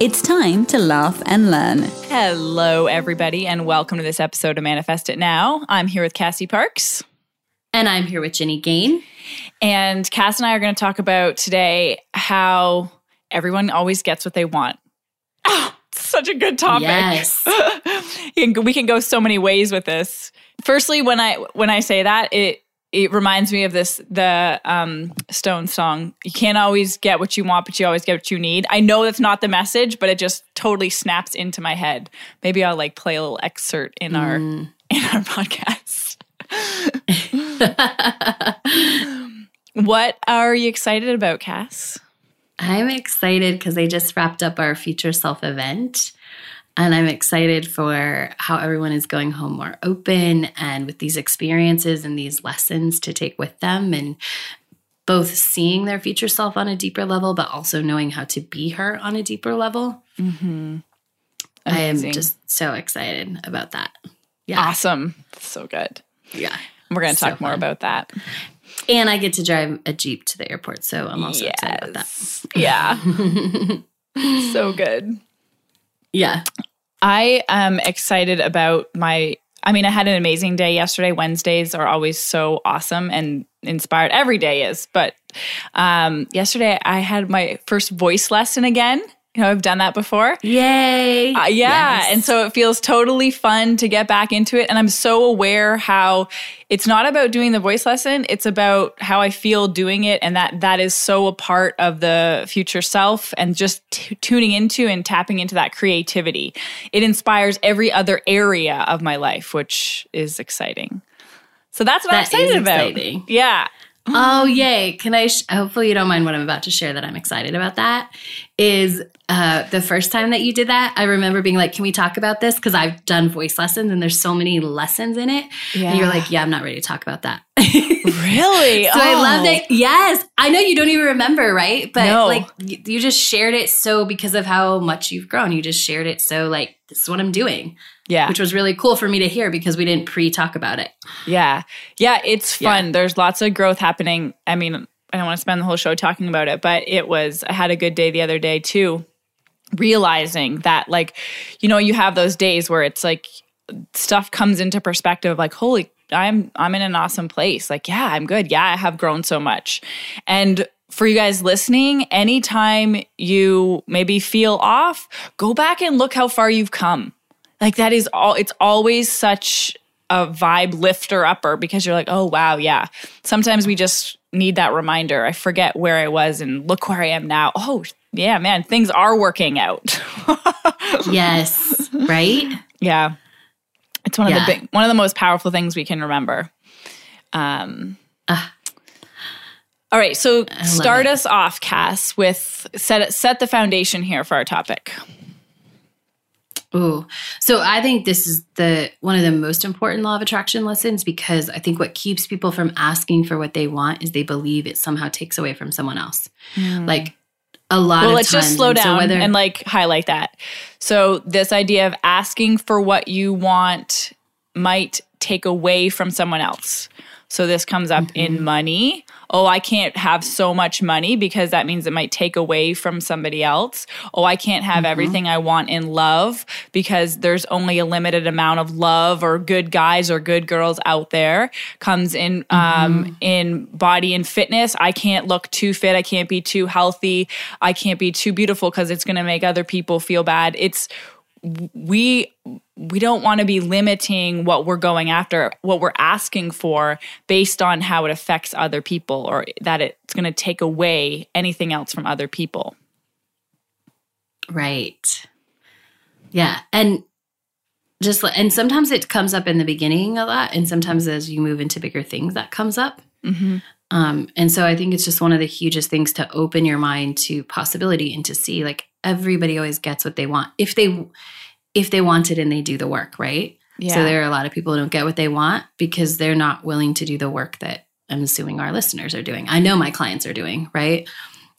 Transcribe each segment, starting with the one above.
It's time to laugh and learn. Hello, everybody, and welcome to this episode of Manifest It Now. I'm here with Cassie Parks. And I'm here with Ginny Gain. And Cass and I are going to talk about today how everyone always gets what they want. Oh, such a good topic. Yes. we can go so many ways with this. Firstly, when I when I say that, it it reminds me of this the um, Stone song. You can't always get what you want, but you always get what you need. I know that's not the message, but it just totally snaps into my head. Maybe I'll like play a little excerpt in our in our podcast. what are you excited about, Cass? I'm excited because they just wrapped up our future self event. And I'm excited for how everyone is going home more open and with these experiences and these lessons to take with them and both seeing their future self on a deeper level, but also knowing how to be her on a deeper level. Mm-hmm. I am just so excited about that. Yeah. Awesome. So good. Yeah. We're going to talk so more about that. And I get to drive a Jeep to the airport. So I'm also yes. excited about that. Yeah. so good. Yeah. I am excited about my I mean, I had an amazing day yesterday. Wednesdays are always so awesome and inspired. Every day is, but um, yesterday I had my first voice lesson again. You know, I've done that before. Yay. Uh, yeah. Yes. And so it feels totally fun to get back into it. And I'm so aware how it's not about doing the voice lesson, it's about how I feel doing it. And that that is so a part of the future self and just t- tuning into and tapping into that creativity. It inspires every other area of my life, which is exciting. So that's what that I'm excited about. Yeah. Oh, yay. Can I? Sh- hopefully, you don't mind what I'm about to share that I'm excited about that. Is uh, the first time that you did that, I remember being like, Can we talk about this? Because I've done voice lessons and there's so many lessons in it. Yeah. And you're like, Yeah, I'm not ready to talk about that. really? so oh. I loved it. Yes. I know you don't even remember, right? But no. like, you just shared it so because of how much you've grown. You just shared it so, like, this is what I'm doing. Yeah. Which was really cool for me to hear because we didn't pre talk about it. Yeah. Yeah. It's fun. Yeah. There's lots of growth happening. I mean, I don't want to spend the whole show talking about it, but it was, I had a good day the other day too, realizing that, like, you know, you have those days where it's like stuff comes into perspective, like, holy, I'm, I'm in an awesome place. Like, yeah, I'm good. Yeah, I have grown so much. And for you guys listening, anytime you maybe feel off, go back and look how far you've come like that is all, it's always such a vibe lifter upper because you're like, oh, wow, yeah. Sometimes we just need that reminder. I forget where I was and look where I am now. Oh, yeah, man, things are working out. yes, right? Yeah. It's one yeah. of the big, one of the most powerful things we can remember. Um, uh, all right, so start it. us off, Cass, with set set the foundation here for our topic. Ooh. So I think this is the one of the most important law of attraction lessons because I think what keeps people from asking for what they want is they believe it somehow takes away from someone else. Mm. Like a lot well, let's just slow down so whether- and like highlight that. So this idea of asking for what you want might take away from someone else. So this comes up mm-hmm. in money. Oh, I can't have so much money because that means it might take away from somebody else. Oh, I can't have mm-hmm. everything I want in love because there's only a limited amount of love or good guys or good girls out there. Comes in um, mm-hmm. in body and fitness. I can't look too fit. I can't be too healthy. I can't be too beautiful because it's going to make other people feel bad. It's we we don't want to be limiting what we're going after what we're asking for based on how it affects other people or that it's going to take away anything else from other people. Right. Yeah and just and sometimes it comes up in the beginning a lot and sometimes as you move into bigger things that comes up. Mm-hmm. um, and so i think it's just one of the hugest things to open your mind to possibility and to see like everybody always gets what they want if they if they want it and they do the work, right? Yeah. So there are a lot of people who don't get what they want because they're not willing to do the work that I'm assuming our listeners are doing. I know my clients are doing, right?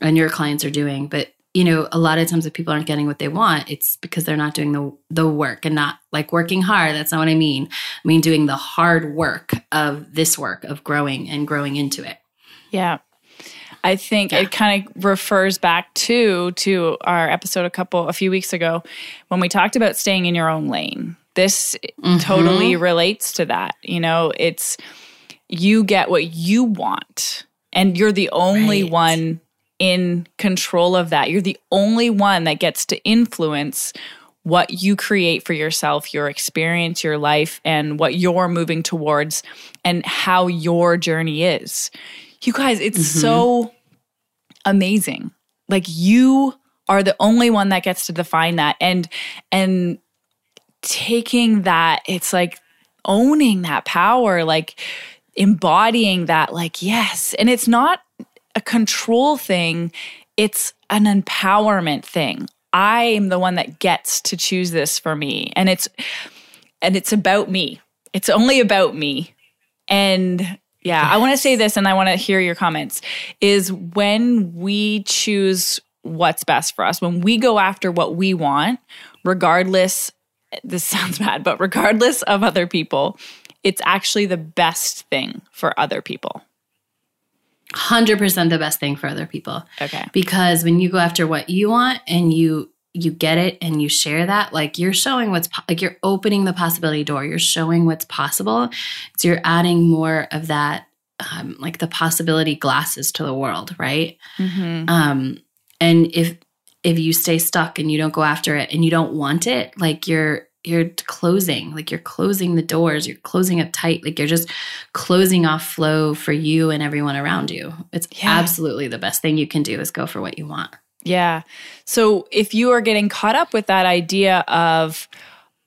And your clients are doing, but you know, a lot of times if people aren't getting what they want, it's because they're not doing the the work and not like working hard. That's not what I mean. I mean doing the hard work of this work of growing and growing into it. Yeah. I think yeah. it kind of refers back to to our episode a couple a few weeks ago when we talked about staying in your own lane. This mm-hmm. totally relates to that. You know, it's you get what you want and you're the only right. one in control of that. You're the only one that gets to influence what you create for yourself, your experience, your life, and what you're moving towards, and how your journey is. You guys, it's mm-hmm. so amazing. Like you are the only one that gets to define that and and taking that it's like owning that power like embodying that like yes and it's not a control thing, it's an empowerment thing. I am the one that gets to choose this for me. And it's and it's about me. It's only about me. And yeah, yes. I want to say this and I want to hear your comments is when we choose what's best for us, when we go after what we want, regardless this sounds bad, but regardless of other people, it's actually the best thing for other people. 100% the best thing for other people. Okay. Because when you go after what you want and you you get it and you share that like you're showing what's like you're opening the possibility door. You're showing what's possible. So you're adding more of that um, like the possibility glasses to the world right? Mm-hmm. um and if if you stay stuck and you don't go after it and you don't want it like you're you're closing like you're closing the doors. You're closing up tight. Like you're just closing off flow for you and everyone around you. It's yeah. absolutely the best thing you can do is go for what you want yeah so if you are getting caught up with that idea of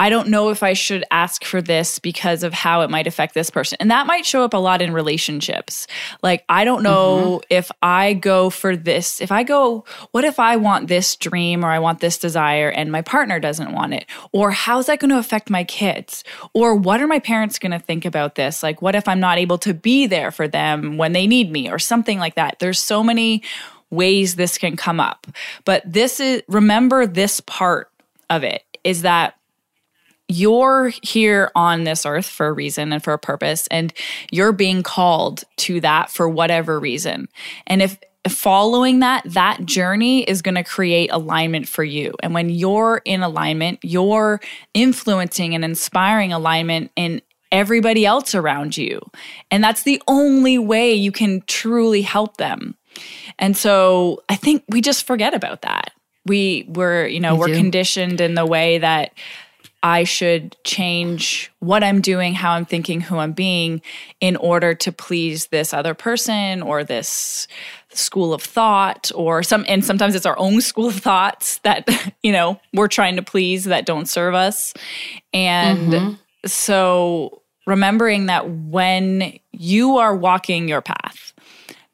I don't know if I should ask for this because of how it might affect this person. And that might show up a lot in relationships. Like, I don't know mm-hmm. if I go for this, if I go, what if I want this dream or I want this desire and my partner doesn't want it? Or how's that going to affect my kids? Or what are my parents going to think about this? Like, what if I'm not able to be there for them when they need me or something like that? There's so many ways this can come up. But this is, remember this part of it is that you're here on this earth for a reason and for a purpose, and you're being called to that for whatever reason. And if following that, that journey is going to create alignment for you. And when you're in alignment, you're influencing and inspiring alignment in everybody else around you. And that's the only way you can truly help them. And so I think we just forget about that. We were, you know, we we're conditioned in the way that I should change what I'm doing, how I'm thinking, who I'm being in order to please this other person or this school of thought or some and sometimes it's our own school of thoughts that you know we're trying to please that don't serve us and mm-hmm. so remembering that when you are walking your path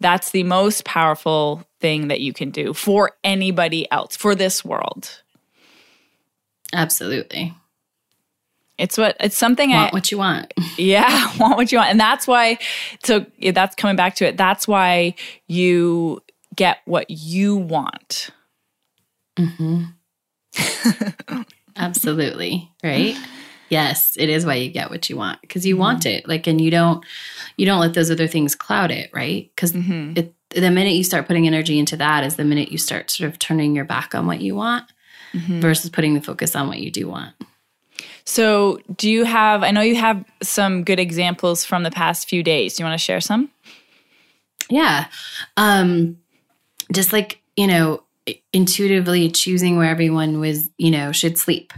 that's the most powerful thing that you can do for anybody else for this world absolutely it's what it's something want I what you want. Yeah, want what you want, and that's why. So that's coming back to it. That's why you get what you want. Mm-hmm. Absolutely right. Yes, it is why you get what you want because you mm-hmm. want it. Like, and you don't you don't let those other things cloud it, right? Because mm-hmm. the minute you start putting energy into that is the minute you start sort of turning your back on what you want mm-hmm. versus putting the focus on what you do want. So, do you have, I know you have some good examples from the past few days. Do you want to share some? Yeah. Um, just like, you know, intuitively choosing where everyone was, you know, should sleep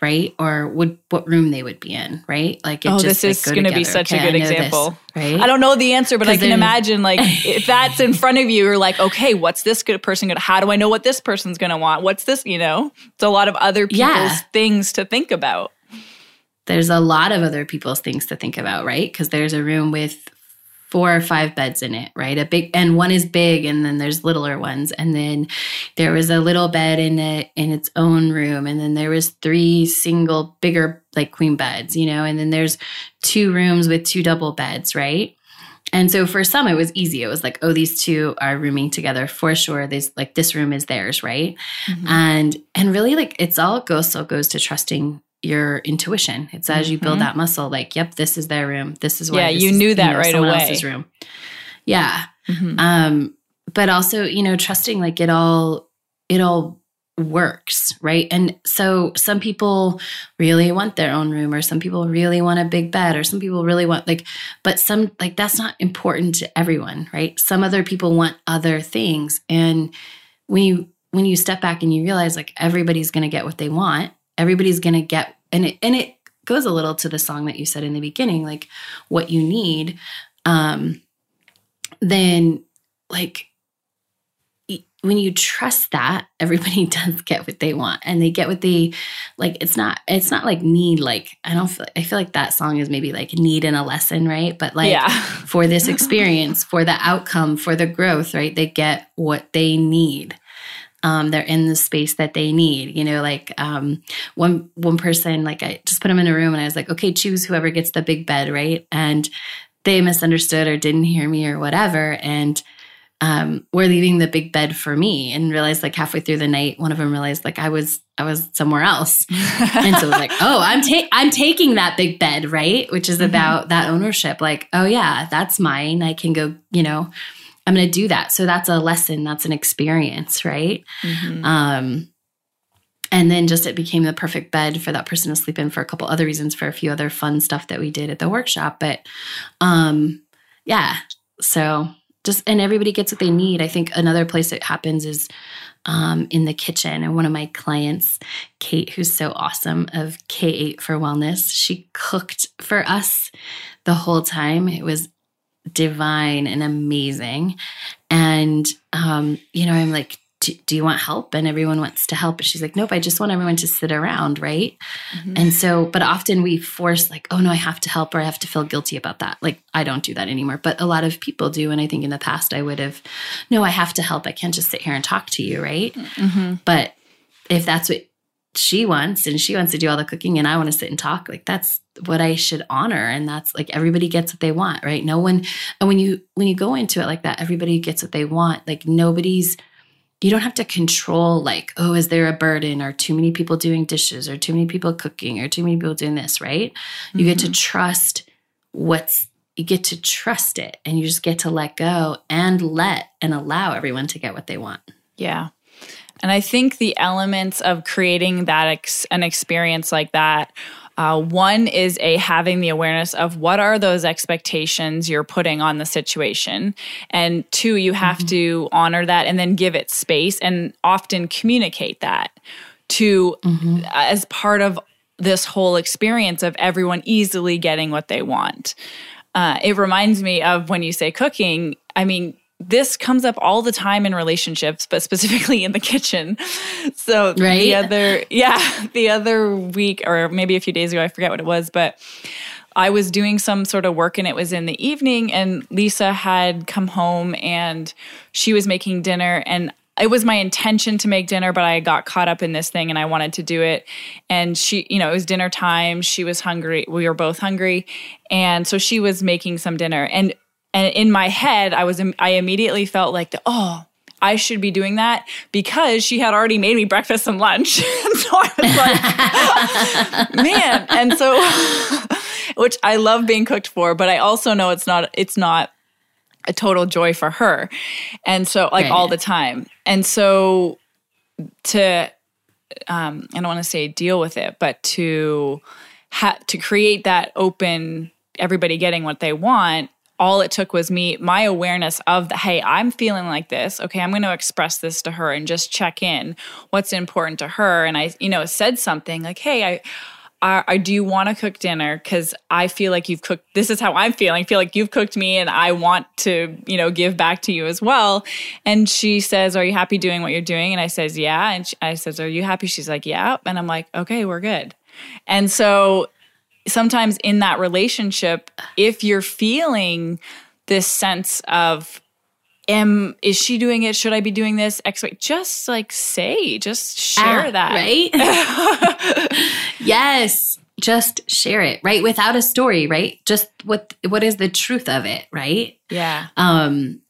right? Or would what room they would be in, right? Like, oh, just, this is going to be such okay, a good example, this, right? I don't know the answer, but I can imagine like if that's in front of you, you're like, okay, what's this good person going to? How do I know what this person's going to want? What's this? You know, it's a lot of other people's yeah. things to think about. There's a lot of other people's things to think about, right? Because there's a room with four or five beds in it, right? A big and one is big and then there's littler ones. And then there was a little bed in it in its own room. And then there was three single bigger like queen beds, you know, and then there's two rooms with two double beds, right? And so for some it was easy. It was like, oh, these two are rooming together for sure. This like this room is theirs, right? Mm-hmm. And and really like it's all goes still goes to trusting your intuition. It's as mm-hmm. you build mm-hmm. that muscle, like, yep, this is their room. This is where yeah, you knew that you know, right away. Else's room. Yeah. Mm-hmm. Um, but also, you know, trusting like it all, it all works, right? And so some people really want their own room, or some people really want a big bed, or some people really want like, but some like that's not important to everyone, right? Some other people want other things. And when you when you step back and you realize like everybody's gonna get what they want, everybody's going to get and it and it goes a little to the song that you said in the beginning like what you need um then like when you trust that everybody does get what they want and they get what they like it's not it's not like need like i don't feel i feel like that song is maybe like need in a lesson right? But like yeah. for this experience for the outcome for the growth right? They get what they need um, they're in the space that they need. You know, like um, one one person, like I just put them in a room and I was like, okay, choose whoever gets the big bed, right? And they misunderstood or didn't hear me or whatever, and um, we're leaving the big bed for me and realized like halfway through the night one of them realized like i was i was somewhere else and so it was like oh i'm ta- i'm taking that big bed right which is mm-hmm. about that ownership like oh yeah that's mine i can go you know I'm going to do that. So that's a lesson, that's an experience, right? Mm-hmm. Um, and then just it became the perfect bed for that person to sleep in for a couple other reasons, for a few other fun stuff that we did at the workshop. But um, yeah, so just and everybody gets what they need. I think another place it happens is um, in the kitchen. And one of my clients, Kate, who's so awesome of K8 for Wellness, she cooked for us the whole time. It was divine and amazing. And, um, you know, I'm like, do, you want help? And everyone wants to help. But she's like, nope, I just want everyone to sit around. Right. Mm-hmm. And so, but often we force, like, oh no, I have to help or I have to feel guilty about that. Like, I don't do that anymore. But a lot of people do. And I think in the past, I would have, no, I have to help. I can't just sit here and talk to you. Right. Mm-hmm. But if that's what she wants and she wants to do all the cooking and I want to sit and talk like that's what I should honor and that's like everybody gets what they want right? No one and when you when you go into it like that everybody gets what they want like nobody's you don't have to control like oh is there a burden? Or too many people doing dishes? Or too many people cooking? Or too many people doing this right? You mm-hmm. get to mm-hmm. trust what's you get to trust it and you just get to let go and let and allow everyone to get what they want. Yeah and I think the elements of creating that ex- an experience like that uh, one is a having the awareness of what are those expectations you're putting on the situation, and two, you have mm-hmm. to honor that and then give it space and often communicate that to mm-hmm. as part of this whole experience of everyone easily getting what they want. Uh, it reminds me of when you say cooking. I mean, this comes up all the time in relationships, but specifically in the kitchen. So right? the other, yeah, the other week or maybe a few days ago, I forget what it was, but I was doing some sort of work and it was in the evening and Lisa had come home and she was making dinner and it was my intention to make dinner, but I got caught up in this thing and I wanted to do it. And she, you know, it was dinner time. She was hungry. We were both hungry. And so she was making some dinner. And and in my head, I was I immediately felt like, the, oh, I should be doing that because she had already made me breakfast and lunch. and so I was like, man. And so, which I love being cooked for, but I also know it's not, it's not a total joy for her. And so, like right. all the time. And so, to, um, I don't want to say deal with it, but to, ha- to create that open, everybody getting what they want all it took was me my awareness of the hey i'm feeling like this okay i'm going to express this to her and just check in what's important to her and i you know said something like hey i I, I do you want to cook dinner because I feel like you've cooked. This is how I'm feeling. I feel like you've cooked me, and I want to, you know, give back to you as well. And she says, "Are you happy doing what you're doing?" And I says, "Yeah." And she, I says, "Are you happy?" She's like, "Yeah." And I'm like, "Okay, we're good." And so sometimes in that relationship, if you're feeling this sense of am is she doing it? Should i be doing this? X, just like say just share Ah, that. right? Yes just share it right? Without a story right? Just what what is the truth of it right? Yeah. Um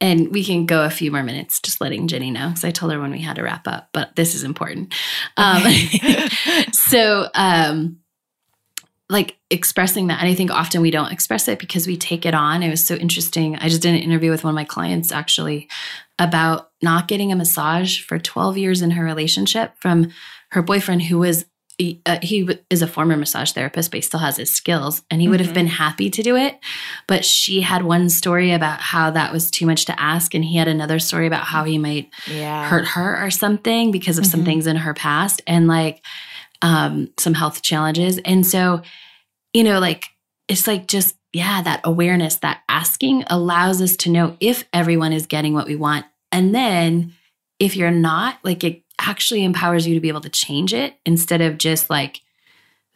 and we can go a few more minutes just letting jenny know because i told her when we had to wrap up but this is important. Um so um like expressing that and i think often we don't express it because we take it on. It was so interesting. I just did an interview with one of my clients actually about not getting a massage for 12 years in her relationship from her boyfriend who was he, uh, he is a former massage therapist but he still has his skills and he would have Mhm. been happy to do it. But she had one story about how that was too much to ask and he had another story about how he might yeah. hurt her or something because of some Mhm. things in her past. And like um some health challenges and so you know like it's like just yeah that awareness that asking allows us to know if everyone is getting what we want and then if you're not like it actually empowers you to be able to change it instead of just like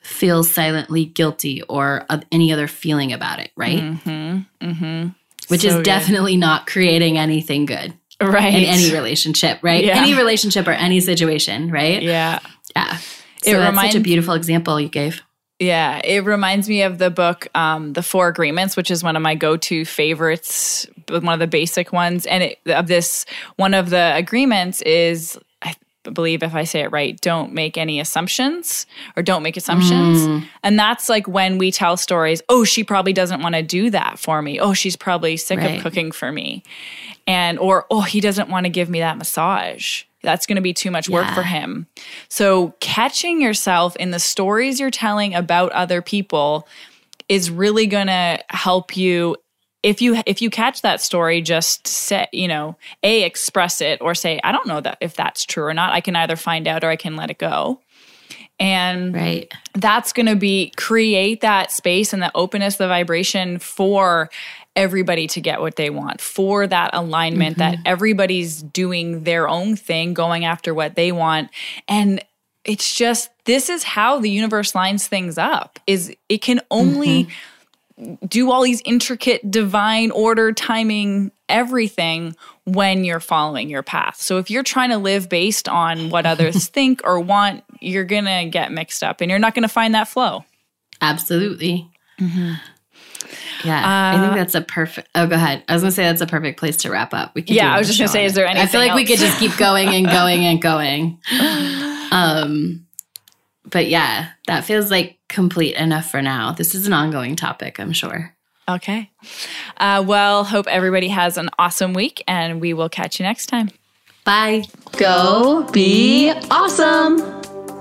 feel silently guilty or of any other feeling about it right mm-hmm, mm-hmm. which So is good. definitely not creating anything good right in any relationship, right? Yeah. Any relationship or any situation, right? yeah Yeah. It So that's such reminds- a beautiful example you gave. Yeah, it reminds me of the book, um, The Four Agreements, which is one of my go-to favorites, one of the basic ones. And it, of this, one of the agreements is, believe, if I say it right, don't make any assumptions or don't make assumptions. Hmm. And that's like when we tell stories. Oh, she probably doesn't want to do that for me. Oh, she's probably sick Right. of cooking for me, and or oh, he doesn't want to give me that massage. That's going to be too much work Yeah. for him. So, catching yourself in the stories you're telling about other people is really going to help you if you if you catch that story just say you know a express it or say i don't know that if that's true or not. I can either find out or i can let it go. And Right. that's going to be create that space and the openness the vibration for everybody to get what they want for that alignment that mm-hmm. everybody's doing their own thing going after what they want. And it's just this is how the universe lines things up is it can only mm-hmm. Do all these intricate divine order timing everything when you're following your path so if you're trying to live based on what others think or want you're gonna get mixed up and you're not gonna find that flow Absolutely. Yeah. I think Uh, that's a perfect Oh, go ahead. I was gonna say that's a perfect place to wrap up. We could Yeah, I was just gonna say, is there I feel like we could just keep going and going and going. Um but yeah, that feels like complete enough for now. This is an ongoing topic, I'm sure. okay uh, well hope everybody has an awesome week and we will catch you next time Bye. Go be awesome.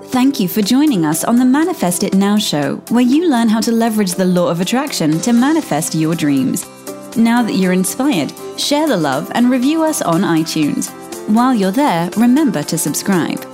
Thank you for joining us on the Manifest It Now show, where you learn how to leverage the law of attraction to manifest your dreams. Now that you're inspired, share the love and review us on iTunes. While you're there, remember to subscribe.